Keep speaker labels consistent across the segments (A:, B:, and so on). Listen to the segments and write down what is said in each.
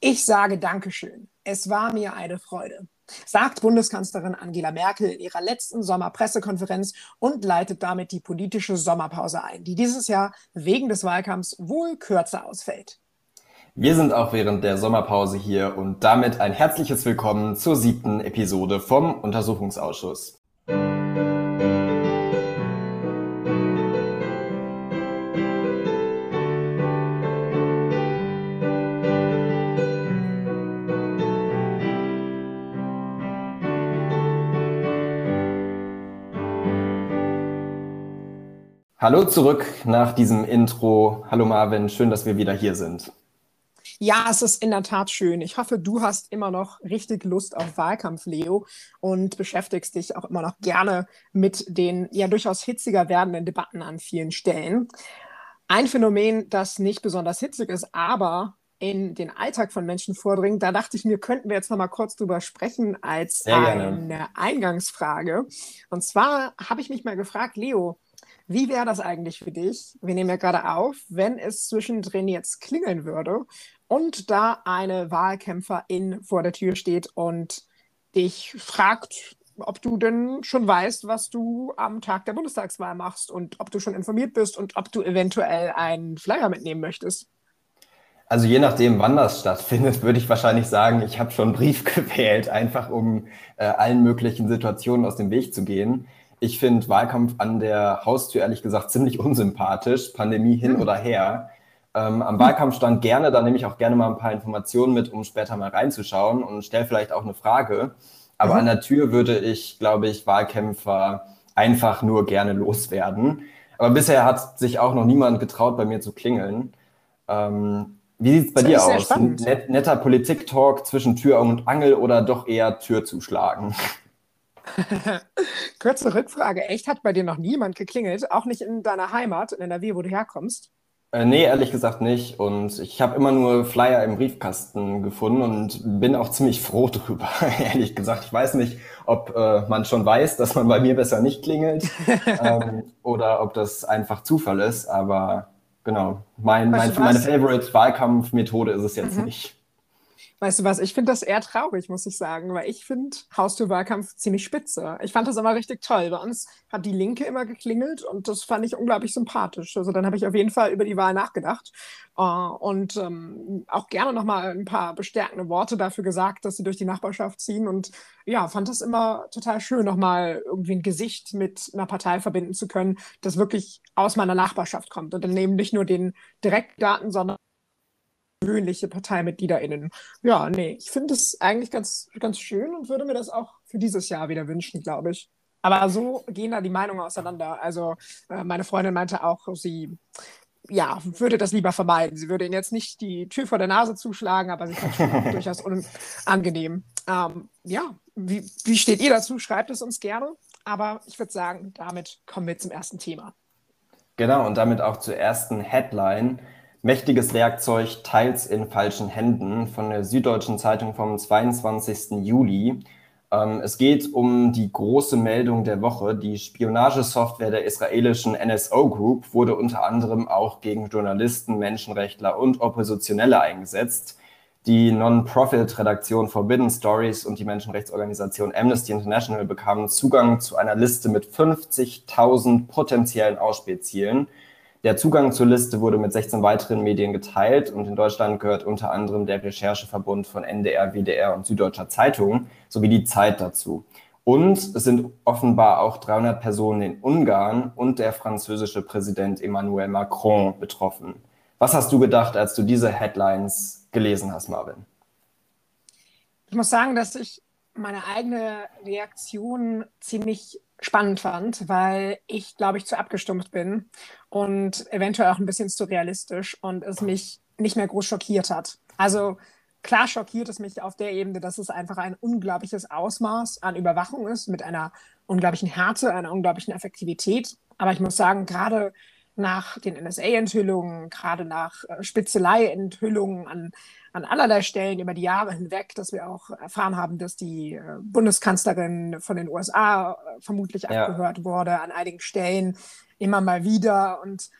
A: Ich sage Dankeschön. Es war mir eine Freude, sagt Bundeskanzlerin Angela Merkel in ihrer letzten Sommerpressekonferenz und leitet damit die politische Sommerpause ein, die dieses Jahr wegen des Wahlkampfs wohl kürzer ausfällt.
B: Wir sind auch während der Sommerpause hier und damit ein herzliches Willkommen zur siebten Episode vom Untersuchungsausschuss. Hallo zurück nach diesem Intro. Hallo Marvin, schön, dass wir wieder hier sind.
A: Ja, es ist in der Tat schön. Ich hoffe, du hast immer noch richtig Lust auf Wahlkampf, Leo, und beschäftigst dich auch immer noch gerne mit den ja durchaus hitziger werdenden Debatten an vielen Stellen. Ein Phänomen, das nicht besonders hitzig ist, aber in den Alltag von Menschen vordringt, da dachte ich mir, könnten wir jetzt noch mal kurz drüber sprechen als eine Eingangsfrage. Und zwar habe ich mich mal gefragt, Leo, wie wäre das eigentlich für dich? Wir nehmen ja gerade auf, wenn es zwischendrin jetzt klingeln würde und da eine Wahlkämpferin vor der Tür steht und dich fragt, ob du denn schon weißt, was du am Tag der Bundestagswahl machst und ob du schon informiert bist und ob du eventuell einen Flyer mitnehmen möchtest.
B: Also je nachdem, wann das stattfindet, würde ich wahrscheinlich sagen, ich habe schon einen Brief gewählt, einfach um äh, allen möglichen Situationen aus dem Weg zu gehen. Ich finde Wahlkampf an der Haustür ehrlich gesagt ziemlich unsympathisch, Pandemie hin mhm. oder her. Ähm, am Wahlkampfstand gerne, da nehme ich auch gerne mal ein paar Informationen mit, um später mal reinzuschauen und stelle vielleicht auch eine Frage. Aber mhm. an der Tür würde ich, glaube ich, Wahlkämpfer einfach nur gerne loswerden. Aber bisher hat sich auch noch niemand getraut, bei mir zu klingeln. Ähm, wie sieht es bei dir aus? Net, netter Politik-Talk zwischen Tür und Angel oder doch eher Tür zuschlagen?
A: Kurze Rückfrage. Echt hat bei dir noch niemand geklingelt? Auch nicht in deiner Heimat, in NRW, wo du herkommst?
B: Äh, nee, ehrlich gesagt nicht. Und ich habe immer nur Flyer im Briefkasten gefunden und bin auch ziemlich froh drüber, ehrlich gesagt. Ich weiß nicht, ob äh, man schon weiß, dass man bei mir besser nicht klingelt ähm, oder ob das einfach Zufall ist. Aber genau, mein, mein, meine Favorite-Wahlkampfmethode ist es jetzt mhm. nicht.
A: Weißt du was, ich finde das eher traurig, muss ich sagen, weil ich finde Haustürwahlkampf ziemlich spitze. Ich fand das immer richtig toll. Bei uns hat die Linke immer geklingelt und das fand ich unglaublich sympathisch. Also dann habe ich auf jeden Fall über die Wahl nachgedacht uh, und ähm, auch gerne nochmal ein paar bestärkende Worte dafür gesagt, dass sie durch die Nachbarschaft ziehen und ja, fand das immer total schön, nochmal irgendwie ein Gesicht mit einer Partei verbinden zu können, das wirklich aus meiner Nachbarschaft kommt und dann eben nicht nur den Direktdaten, sondern gewöhnliche ParteimitgliederInnen. Ja, nee, ich finde es eigentlich ganz, ganz schön und würde mir das auch für dieses Jahr wieder wünschen, glaube ich. Aber so gehen da die Meinungen auseinander. Also äh, meine Freundin meinte auch, sie ja, würde das lieber vermeiden. Sie würde ihnen jetzt nicht die Tür vor der Nase zuschlagen, aber sie fand es durchaus unangenehm. Ähm, ja, wie, wie steht ihr dazu? Schreibt es uns gerne. Aber ich würde sagen, damit kommen wir zum ersten Thema.
B: Genau, und damit auch zur ersten Headline. Mächtiges Werkzeug, teils in falschen Händen von der Süddeutschen Zeitung vom 22. Juli. Ähm, es geht um die große Meldung der Woche. Die Spionagesoftware der israelischen NSO Group wurde unter anderem auch gegen Journalisten, Menschenrechtler und Oppositionelle eingesetzt. Die Non-Profit-Redaktion Forbidden Stories und die Menschenrechtsorganisation Amnesty International bekamen Zugang zu einer Liste mit 50.000 potenziellen Ausspähzielen. Der Zugang zur Liste wurde mit 16 weiteren Medien geteilt und in Deutschland gehört unter anderem der Rechercheverbund von NDR, WDR und Süddeutscher Zeitung sowie die Zeit dazu. Und es sind offenbar auch 300 Personen in Ungarn und der französische Präsident Emmanuel Macron betroffen. Was hast du gedacht, als du diese Headlines gelesen hast, Marvin?
A: Ich muss sagen, dass ich meine eigene Reaktion ziemlich spannend fand, weil ich, glaube ich, zu abgestumpft bin und eventuell auch ein bisschen zu realistisch und es mich nicht mehr groß schockiert hat. Also klar schockiert es mich auf der Ebene, dass es einfach ein unglaubliches Ausmaß an Überwachung ist, mit einer unglaublichen Härte, einer unglaublichen Effektivität. Aber ich muss sagen, gerade nach den NSA-Enthüllungen, gerade nach äh, Spitzelei-Enthüllungen an an allerlei Stellen über die Jahre hinweg, dass wir auch erfahren haben, dass die äh, Bundeskanzlerin von den USA äh, vermutlich ja. abgehört wurde, an einigen Stellen immer mal wieder. Und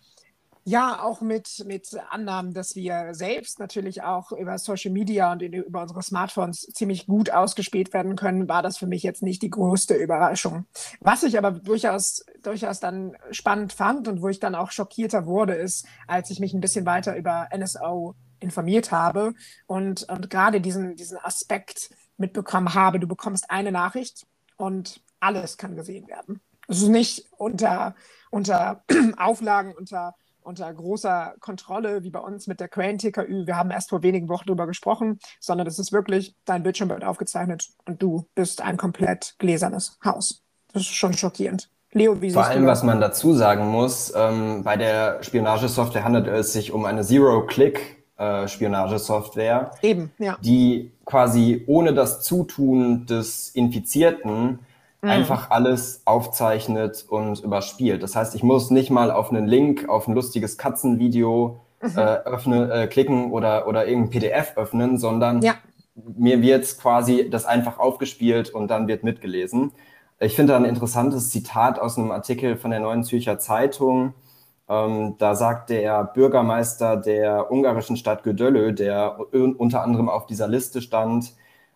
A: Ja, auch mit, mit Annahmen, dass wir selbst natürlich auch über Social Media und über unsere Smartphones ziemlich gut ausgespielt werden können, war das für mich jetzt nicht die größte Überraschung. Was ich aber durchaus, durchaus dann spannend fand und wo ich dann auch schockierter wurde, ist, als ich mich ein bisschen weiter über NSO informiert habe und, und gerade diesen, diesen Aspekt mitbekommen habe, du bekommst eine Nachricht und alles kann gesehen werden. Es ist nicht unter, unter Auflagen, unter unter großer Kontrolle, wie bei uns mit der Crane TKÜ. Wir haben erst vor wenigen Wochen darüber gesprochen, sondern es ist wirklich, dein Bildschirm wird aufgezeichnet und du bist ein komplett gläsernes Haus. Das ist schon schockierend.
B: Leo, wie Vor allem, was man dazu sagen muss, ähm, bei der Spionagesoftware handelt es sich um eine Zero-Click-Spionagesoftware,
A: äh, Eben, ja.
B: die quasi ohne das Zutun des Infizierten mhm. einfach alles aufzeichnet und überspielt. Das heißt, ich muss nicht mal auf einen Link, auf ein lustiges Katzenvideo mhm. äh, öffne, äh, klicken oder, oder irgendein PDF öffnen, sondern ja. mir wird quasi das einfach aufgespielt und dann wird mitgelesen. Ich finde da ein interessantes Zitat aus einem Artikel von der Neuen Zürcher Zeitung. Ähm, da sagt der Bürgermeister der ungarischen Stadt Gödöllő, der unter anderem auf dieser Liste stand,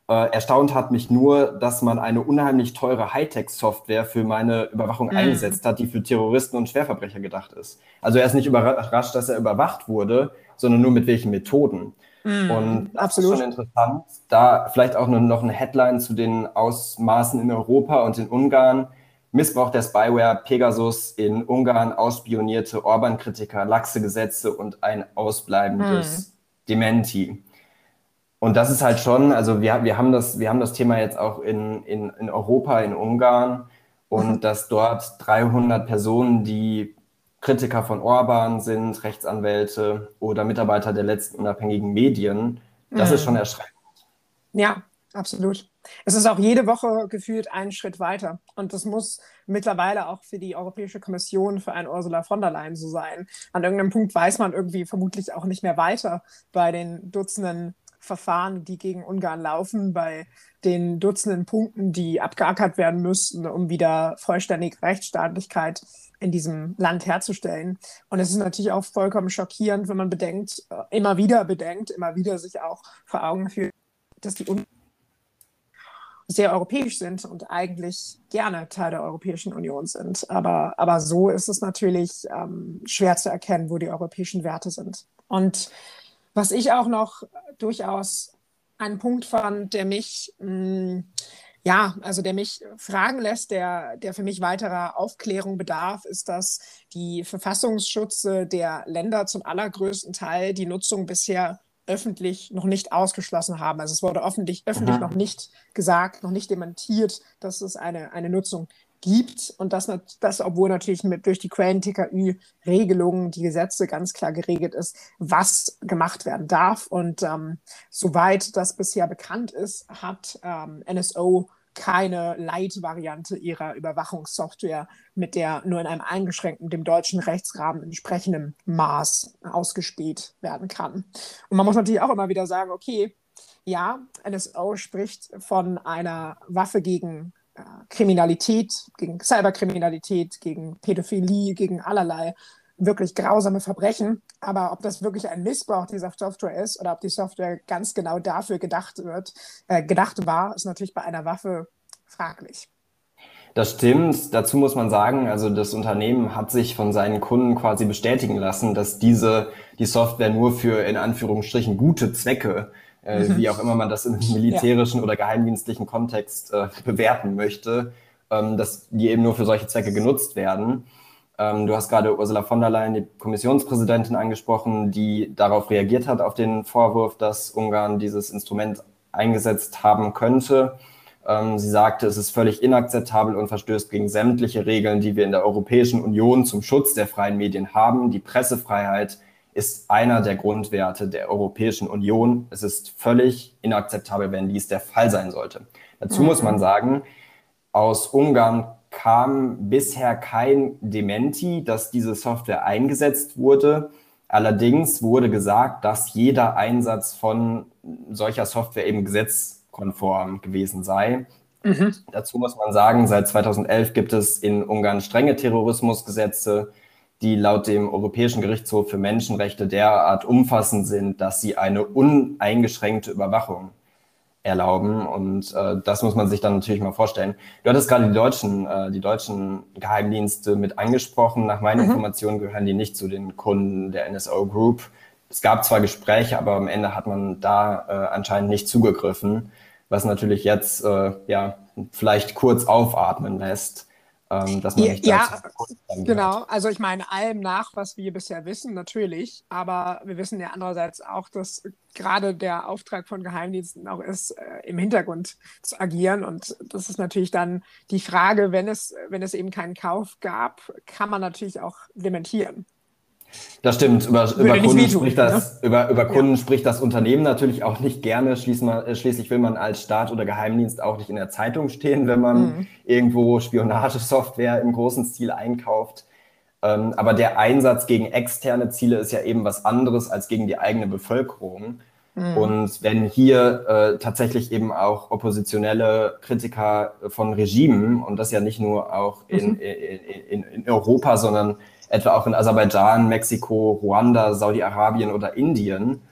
B: äh, erstaunt hat mich nur, dass man eine unheimlich teure Hightech-Software für meine Überwachung mhm. eingesetzt hat, die für Terroristen und Schwerverbrecher gedacht ist. Also er ist nicht überrascht, dass er überwacht wurde, sondern nur mit welchen Methoden. Mhm, und das absolut. ist schon interessant. Da vielleicht auch noch eine Headline zu den Ausmaßen in Europa und in Ungarn. Missbrauch der Spyware Pegasus in Ungarn, ausspionierte Orban-Kritiker, laxe Gesetze und ein ausbleibendes mhm. Dementi. Und das ist halt schon, also wir, wir, haben, das, wir haben das Thema jetzt auch in, in, in Europa, in Ungarn und mhm. dass dort 300 Personen, die Kritiker von Orban sind, Rechtsanwälte oder Mitarbeiter der letzten unabhängigen Medien, das mhm. ist schon erschreckend.
A: Ja, absolut. Es ist auch jede Woche gefühlt einen Schritt weiter. Und das muss mittlerweile auch für die Europäische Kommission, für einen Ursula von der Leyen so sein. An irgendeinem Punkt weiß man irgendwie vermutlich auch nicht mehr weiter bei den Dutzenden Verfahren, die gegen Ungarn laufen, bei den Dutzenden Punkten, die abgeackert werden müssten, um wieder vollständige Rechtsstaatlichkeit in diesem Land herzustellen. Und es ist natürlich auch vollkommen schockierend, wenn man bedenkt, äh, immer wieder bedenkt, immer wieder sich auch vor Augen führt, dass die Ungarn sehr europäisch sind und eigentlich gerne Teil der Europäischen Union sind. Aber, aber so ist es natürlich ähm, schwer zu erkennen, wo die europäischen Werte sind. Und was ich auch noch durchaus einen Punkt fand, der mich, mh, mm, ja, also der mich fragen lässt, der, der für mich weiterer Aufklärung bedarf, ist, dass die Verfassungsschutze der Länder zum allergrößten Teil die Nutzung bisher öffentlich noch nicht ausgeschlossen haben. Also es wurde öffentlich, öffentlich noch nicht gesagt, noch nicht dementiert, dass es eine, eine Nutzung gibt und das, das obwohl natürlich mit, durch die Quellen-TKÜ-Regelungen die Gesetze ganz klar geregelt ist, was gemacht werden darf. Und ähm, soweit das bisher bekannt ist, hat ähm, NSO keine Light-Variante ihrer Überwachungssoftware, mit der nur in einem eingeschränkten, dem deutschen Rechtsrahmen entsprechenden Maß ausgespäht werden kann. Und man muss natürlich auch immer wieder sagen, okay, ja, NSO spricht von einer Waffe gegen äh, Kriminalität, gegen Cyberkriminalität, gegen Pädophilie, gegen allerlei wirklich grausame Verbrechen. Aber ob das wirklich ein Missbrauch dieser Software ist oder ob die Software ganz genau dafür gedacht wird, äh, gedacht war, ist natürlich bei einer Waffe fraglich.
B: Das stimmt. Dazu muss man sagen, also das Unternehmen hat sich von seinen Kunden quasi bestätigen lassen, dass diese die Software nur für in Anführungsstrichen gute Zwecke äh, mhm. wie auch immer man das im militärischen ja. oder geheimdienstlichen Kontext äh, bewerten möchte, ähm, dass die eben nur für solche Zwecke genutzt werden. Ähm, du hast gerade Ursula von der Leyen, die Kommissionspräsidentin, angesprochen, die darauf reagiert hat, auf den Vorwurf, dass Ungarn dieses Instrument eingesetzt haben könnte. Ähm, sie sagte, es ist völlig inakzeptabel und verstößt gegen sämtliche Regeln, die wir in der Europäischen Union zum Schutz der freien Medien haben. Die Pressefreiheit, ist einer der Grundwerte der Europäischen Union. Es ist völlig inakzeptabel, wenn dies der Fall sein sollte. Dazu mhm. muss man sagen, aus Ungarn kam bisher kein Dementi, dass diese Software eingesetzt wurde. Allerdings wurde gesagt, dass jeder Einsatz von solcher Software eben gesetzkonform gewesen sei. Mhm. Dazu muss man sagen, seit 2011 gibt es in Ungarn strenge Terrorismusgesetze, die laut dem Europäischen Gerichtshof für Menschenrechte derart umfassend sind, dass sie eine uneingeschränkte Überwachung erlauben. Und äh, das muss man sich dann natürlich mal vorstellen. Du hattest gerade die deutschen, äh, die deutschen Geheimdienste mit angesprochen. Nach meinen mhm. Informationen gehören die nicht zu den Kunden der NSO Group. Es gab zwar Gespräche, aber am Ende hat man da äh, anscheinend nicht zugegriffen, was natürlich jetzt äh, ja vielleicht kurz aufatmen lässt
A: dass man nicht ja, genau. Also ich meine allem nach, was wir bisher wissen, natürlich. Aber wir wissen ja andererseits auch, dass gerade der Auftrag von Geheimdiensten auch ist, äh, im Hintergrund zu agieren. Und das ist natürlich dann die Frage, wenn es, wenn es eben keinen Kauf gab, kann man natürlich auch dementieren.
B: Das stimmt. Über, über Kunden, spricht das, ne? über, über Kunden ja. spricht das Unternehmen natürlich auch nicht gerne. Schließlich, äh, schließlich will man als Staat oder Geheimdienst auch nicht in der Zeitung stehen, wenn man mhm. irgendwo Spionagesoftware im großen Stil einkauft. Ähm, aber der Einsatz gegen externe Ziele ist ja eben was anderes als gegen die eigene Bevölkerung. Mhm. Und wenn hier äh, tatsächlich eben auch oppositionelle Kritiker von Regimen, und das ja nicht nur auch in, mhm. in, in, in Europa, sondern etwa auch in Aserbaidschan, Mexiko, Ruanda, Saudi-Arabien oder Indien,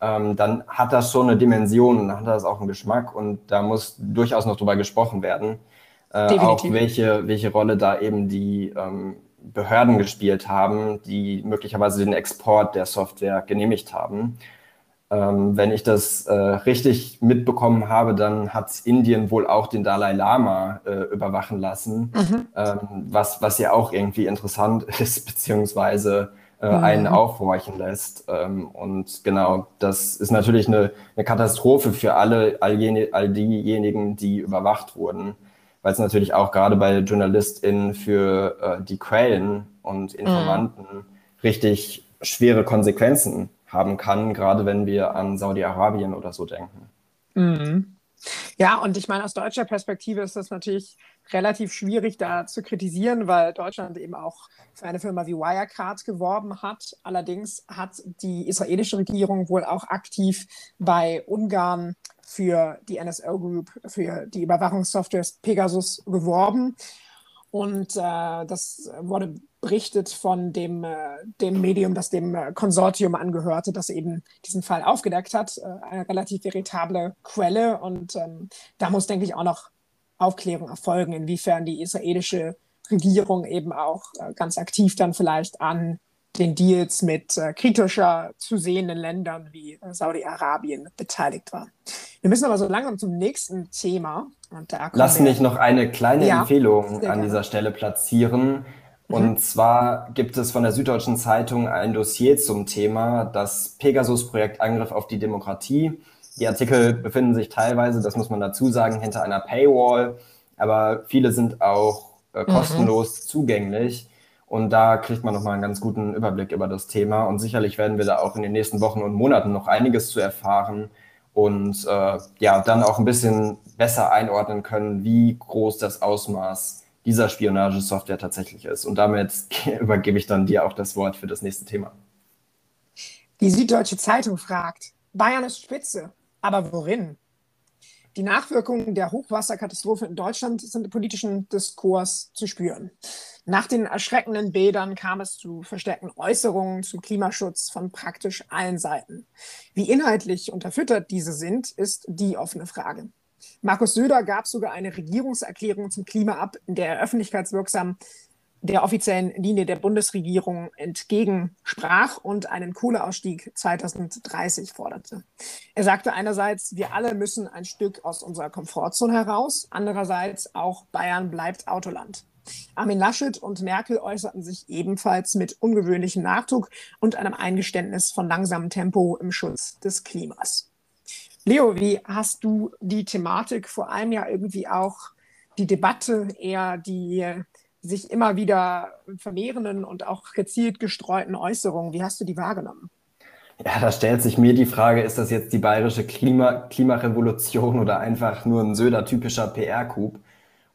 B: ähm, dann hat das schon eine Dimension und dann hat das auch einen Geschmack und da muss durchaus noch drüber gesprochen werden. Äh, auch welche, welche Rolle da eben die ähm, Behörden gespielt haben, die möglicherweise den Export der Software genehmigt haben. Ähm, wenn ich das äh, richtig mitbekommen habe, dann hat Indien wohl auch den Dalai Lama äh, überwachen lassen, mhm. ähm, was, was ja auch irgendwie interessant ist, beziehungsweise äh, mhm. einen aufhorchen lässt. Ähm, und genau, das ist natürlich eine, eine Katastrophe für alle, all, jene, all diejenigen, die überwacht wurden, weil es natürlich auch gerade bei JournalistInnen für äh, die Quellen und Informanten mhm. richtig schwere Konsequenzen haben kann, gerade wenn wir an Saudi-Arabien oder so denken.
A: Mhm. Ja, und ich meine, aus deutscher Perspektive ist das natürlich relativ schwierig da zu kritisieren, weil Deutschland eben auch für eine Firma wie Wirecard geworben hat. Allerdings hat die israelische Regierung wohl auch aktiv bei Ungarn für die NSO Group, für die Überwachungssoftware Pegasus geworben. Und äh, das wurde berichtet von dem, äh, dem Medium, das dem äh, Konsortium angehörte, das eben diesen Fall aufgedeckt hat. Äh, eine relativ veritable Quelle. Und ähm, da muss, denke ich, auch noch Aufklärung erfolgen, inwiefern die israelische Regierung eben auch äh, ganz aktiv dann vielleicht an den Deals mit äh, kritischer zu sehenden Ländern wie äh, Saudi-Arabien beteiligt war. Wir müssen aber so langsam zum nächsten Thema.
B: Lass mich noch eine kleine ja, Empfehlung an dieser Stelle platzieren. Und mhm. zwar gibt es von der Süddeutschen Zeitung ein Dossier zum Thema das Pegasus-Projekt Angriff auf die Demokratie. Die Artikel befinden sich teilweise, das muss man dazu sagen, hinter einer Paywall, aber viele sind auch äh, mhm. kostenlos mhm. zugänglich. Und da kriegt man nochmal einen ganz guten Überblick über das Thema. Und sicherlich werden wir da auch in den nächsten Wochen und Monaten noch einiges zu erfahren und äh, ja, dann auch ein bisschen besser einordnen können, wie groß das Ausmaß dieser Spionagesoftware tatsächlich ist. Und damit übergebe ich dann dir auch das Wort für das nächste Thema.
A: Die Süddeutsche Zeitung fragt, Bayern ist spitze, aber worin? Die Nachwirkungen der Hochwasserkatastrophe in Deutschland sind im politischen Diskurs zu spüren. Nach den erschreckenden Bildern kam es zu verstärkten Äußerungen zum Klimaschutz von praktisch allen Seiten. Wie inhaltlich unterfüttert diese sind, ist die offene Frage. Markus Söder gab sogar eine Regierungserklärung zum Klima ab, in der er öffentlichkeitswirksam der offiziellen Linie der Bundesregierung entgegensprach und einen Kohleausstieg 2030 forderte. Er sagte einerseits, wir alle müssen ein Stück aus unserer Komfortzone heraus, andererseits auch Bayern bleibt Autoland. Armin Laschet und Merkel äußerten sich ebenfalls mit ungewöhnlichem Nachdruck und einem Eingeständnis von langsamem Tempo im Schutz des Klimas. Leo, wie hast du die Thematik, vor allem ja irgendwie auch die Debatte, eher die sich immer wieder vermehrenden und auch gezielt gestreuten Äußerungen. Wie hast du die wahrgenommen?
B: Ja, da stellt sich mir die Frage, ist das jetzt die bayerische Klima Klimarevolution oder einfach nur ein Söder-typischer PR-Coup?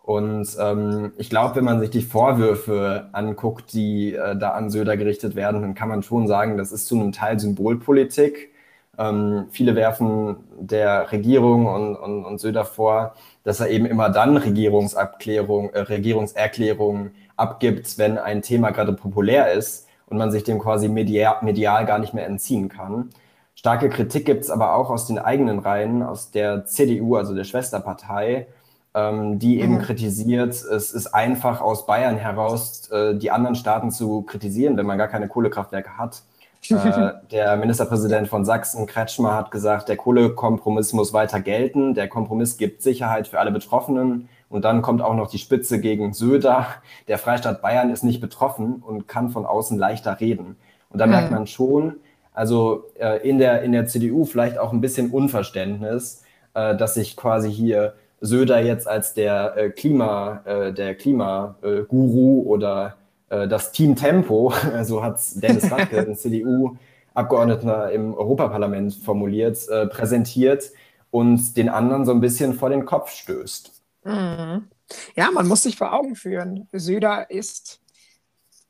B: Und ähm, ich glaube, wenn man sich die Vorwürfe anguckt, die äh, da an Söder gerichtet werden, dann kann man schon sagen, das ist zu einem Teil Symbolpolitik. Ähm, viele werfen der Regierung und, und, und Söder vor, dass er eben immer dann Regierungsabklärung, äh, Regierungserklärungen abgibt, wenn ein Thema gerade populär ist und man sich dem quasi medial, medial gar nicht mehr entziehen kann. Starke Kritik gibt es aber auch aus den eigenen Reihen, aus der CDU, also der Schwesterpartei, ähm, die eben mhm. kritisiert, es ist einfach aus Bayern heraus äh, die anderen Staaten zu kritisieren, wenn man gar keine Kohlekraftwerke hat. äh, der Ministerpräsident von Sachsen, Kretschmer, hat gesagt, der Kohlekompromiss muss weiter gelten. Der Kompromiss gibt Sicherheit für alle Betroffenen. Und dann kommt auch noch die Spitze gegen Söder. Der Freistaat Bayern ist nicht betroffen und kann von außen leichter reden. Und da mhm. merkt man schon, also äh, in, der, in der CDU vielleicht auch ein bisschen Unverständnis, äh, dass sich quasi hier Söder jetzt als der äh, Klima, äh, der Klimaguru oder äh, das Team Tempo, so hat Dennis Radke, ein CDU-Abgeordneter im Europaparlament formuliert, äh, präsentiert und den anderen so ein bisschen vor den Kopf stößt.
A: Mhm. Ja, man muss sich vor Augen führen. Söder ist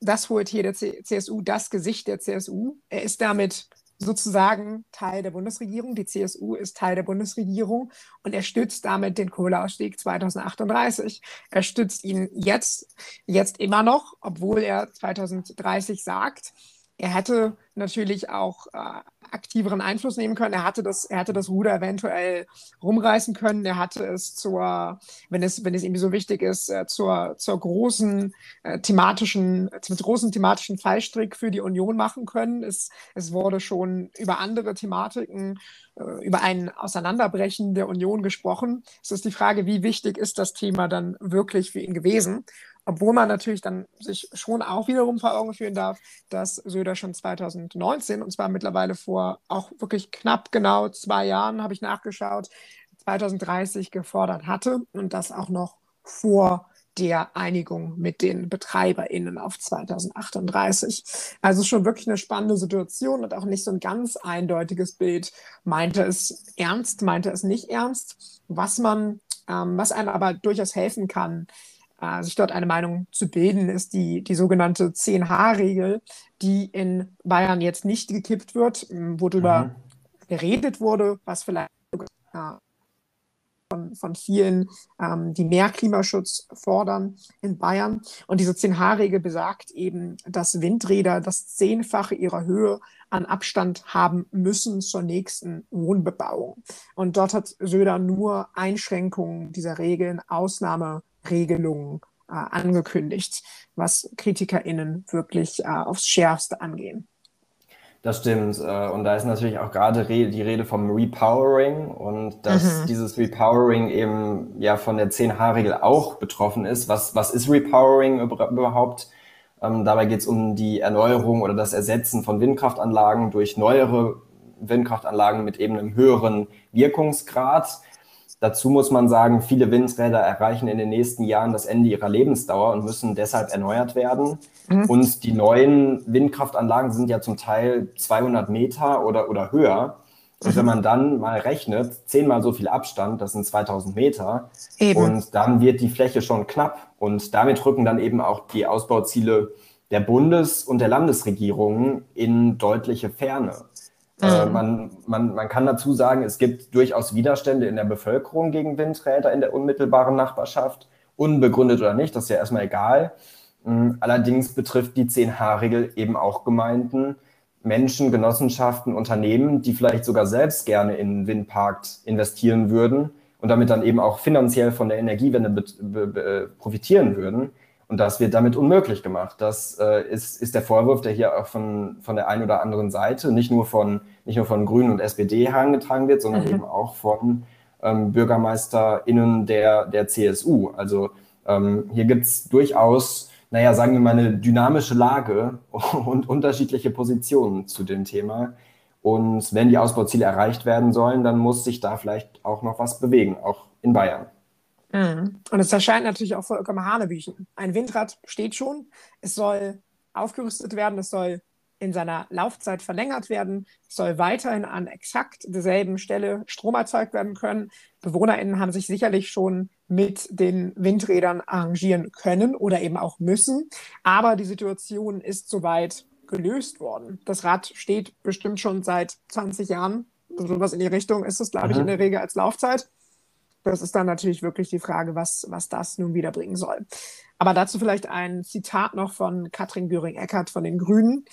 A: das holt hier der CSU, das Gesicht der CSU. Er ist damit sozusagen Teil der Bundesregierung. Die CSU ist Teil der Bundesregierung und er stützt damit den Kohleausstieg 2038. Er stützt ihn jetzt, jetzt immer noch, obwohl er 2030 sagt. Er hätte natürlich auch äh, aktiveren Einfluss nehmen können. Er hatte das, er hatte das Ruder eventuell rumreißen können. Er hatte es zur, wenn es, wenn es ihm so wichtig ist, äh, zur, zur großen äh, thematischen, zum großen thematischen Fallstrick für die Union machen können. Es, es wurde schon über andere Thematiken, äh, über ein Auseinanderbrechen der Union gesprochen. Es ist die Frage, wie wichtig ist das Thema dann wirklich für ihn gewesen? Obwohl man natürlich dann sich schon auch wiederum vor Augen führen darf, dass Söder schon 2019, und zwar mittlerweile vor auch wirklich knapp genau zwei Jahren, habe ich nachgeschaut, 2030 gefordert hatte und das auch noch vor der Einigung mit den BetreiberInnen auf 2038. Also schon wirklich eine spannende Situation und auch nicht so ein ganz eindeutiges Bild. Meinte es ernst, meinte es nicht ernst. Was man, ähm, was einem aber durchaus helfen kann, sich dort eine Meinung zu bilden, ist die, die sogenannte 10H-Regel, die in Bayern jetzt nicht gekippt wird, worüber mhm. geredet wurde, was vielleicht von, von vielen, ähm, die mehr Klimaschutz fordern in Bayern. Und diese 10H-Regel besagt eben, dass Windräder das Zehnfache ihrer Höhe an Abstand haben müssen zur nächsten Wohnbebauung. Und dort hat Söder nur Einschränkungen dieser Regeln, Ausnahme Regelungen äh, angekündigt, was KritikerInnen wirklich äh, aufs Schärfste angehen.
B: Das stimmt. Äh, und da ist natürlich auch gerade die Rede vom Repowering und dass mhm. dieses Repowering eben ja von der 10H-Regel auch betroffen ist. Was, was ist Repowering überhaupt? Ähm, dabei geht es um die Erneuerung oder das Ersetzen von Windkraftanlagen durch neuere Windkraftanlagen mit eben einem höheren Wirkungsgrad. Dazu muss man sagen, viele Windräder erreichen in den nächsten Jahren das Ende ihrer Lebensdauer und müssen deshalb erneuert werden. Mhm. Und die neuen Windkraftanlagen sind ja zum Teil 200 Meter oder, oder höher. Und wenn man dann mal rechnet, zehnmal so viel Abstand, das sind 2000 Meter, eben. und dann wird die Fläche schon knapp. Und damit rücken dann eben auch die Ausbauziele der Bundes- und der Landesregierungen in deutliche Ferne. Äh, mhm. man, man, man kann dazu sagen, es gibt durchaus Widerstände in der Bevölkerung gegen Windräder in der unmittelbaren Nachbarschaft. Unbegründet oder nicht, das ist ja erstmal egal. Mhm. Allerdings betrifft die 10H-Regel eben auch Gemeinden, Menschen, Genossenschaften, Unternehmen, die vielleicht sogar selbst gerne in einen Windpark investieren würden und damit dann eben auch finanziell von der Energiewende profitieren würden. Und das wird damit unmöglich gemacht. Das äh, ist, ist der Vorwurf, der hier auch von, von der einen oder anderen Seite, nicht nur von, nicht nur von Grünen und SPD herangetragen wird, sondern mhm. eben auch von ähm, BürgermeisterInnen der, der CSU. Also ähm, hier gibt es durchaus, naja, sagen wir mal, eine dynamische Lage und unterschiedliche Positionen zu dem Thema. Und wenn die Ausbauziele erreicht werden sollen, dann muss sich da vielleicht auch noch was bewegen, auch in Bayern.
A: Mhm. Und es erscheint natürlich auch vollkommen Hanebüchen. Ein Windrad steht schon, es soll aufgerüstet werden, es soll in seiner Laufzeit verlängert werden, es soll weiterhin an exakt derselben Stelle Strom erzeugt werden können. BewohnerInnen haben sich sicherlich schon mit den Windrädern arrangieren können oder eben auch müssen. Aber die Situation ist soweit gelöst worden. Das Rad steht bestimmt schon seit 20 Jahren Sowas in die Richtung ist es, glaube ich, in der Regel als Laufzeit. Das ist dann natürlich wirklich die Frage, was, was das nun wieder bringen soll. Aber dazu vielleicht ein Zitat noch von Katrin Göring-Eckardt von den Grünen.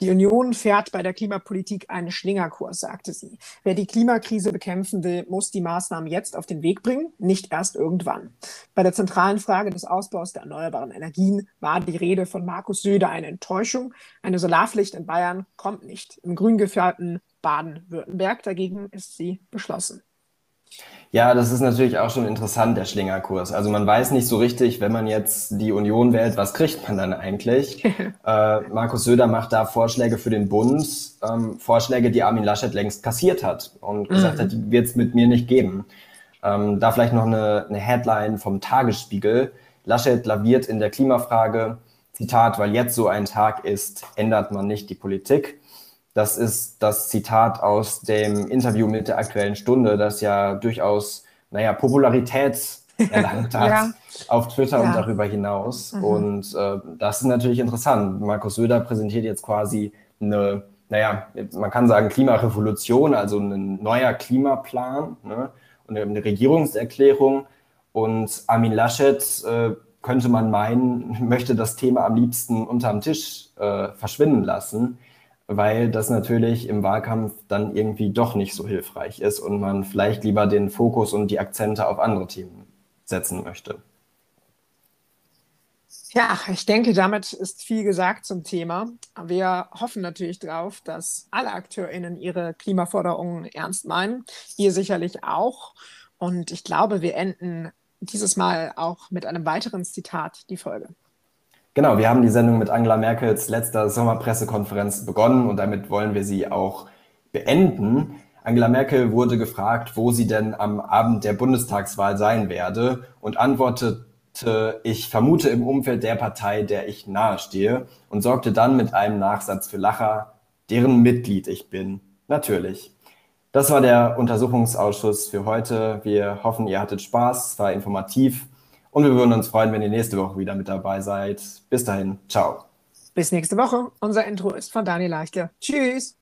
A: Die Union fährt bei der Klimapolitik einen Schlingerkurs, sagte sie. Wer die Klimakrise bekämpfen will, muss die Maßnahmen jetzt auf den Weg bringen, nicht erst irgendwann. Bei der zentralen Frage des Ausbaus der erneuerbaren Energien war die Rede von Markus Söder eine Enttäuschung. Eine Solarpflicht in Bayern kommt nicht. Im grün gefärbten Baden-Württemberg dagegen ist sie beschlossen.
B: Ja, das ist natürlich auch schon interessant, der Schlingerkurs. Also man weiß nicht so richtig, wenn man jetzt die Union wählt, was kriegt man dann eigentlich? äh, Markus Söder macht da Vorschläge für den Bund, ähm, Vorschläge, die Armin Laschet längst kassiert hat und gesagt mhm. hat, die wird es mit mir nicht geben. Ähm, da vielleicht noch eine, eine Headline vom Tagesspiegel. Laschet laviert in der Klimafrage, Zitat, weil jetzt so ein Tag ist, ändert man nicht die Politik. Das ist das Zitat aus dem Interview mit der Aktuellen Stunde, das ja durchaus, naja, Popularität erlangt hat ja. auf Twitter ja. und darüber hinaus. Mhm. Und äh, das ist natürlich interessant. Markus Söder präsentiert jetzt quasi eine, naja, man kann sagen Klimarevolution, also ein neuer Klimaplan ne? und eine Regierungserklärung. Und Armin Laschet, äh, könnte man meinen, möchte das Thema am liebsten unterm Tisch äh, verschwinden lassen weil das natürlich im Wahlkampf dann irgendwie doch nicht so hilfreich ist und man vielleicht lieber den Fokus und die Akzente auf andere Themen setzen möchte.
A: Ja, ich denke, damit ist viel gesagt zum Thema. Wir hoffen natürlich darauf, dass alle AkteurInnen ihre Klimaforderungen ernst meinen. Ihr sicherlich auch. Und ich glaube, wir enden dieses Mal auch mit einem weiteren Zitat die Folge.
B: Genau, wir haben die Sendung mit Angela Merkels letzter Sommerpressekonferenz begonnen und damit wollen wir sie auch beenden. Angela Merkel wurde gefragt, wo sie denn am Abend der Bundestagswahl sein werde und antwortete, ich vermute im Umfeld der Partei, der ich nahestehe und sorgte dann mit einem Nachsatz für Lacher, deren Mitglied ich bin. Natürlich. Das war der Untersuchungsausschuss für heute. Wir hoffen, ihr hattet Spaß, es war informativ und wir würden uns freuen, wenn ihr nächste Woche wieder mit dabei seid. Bis dahin, ciao.
A: Bis nächste Woche. Unser Intro ist von Daniel Leichte. Tschüss.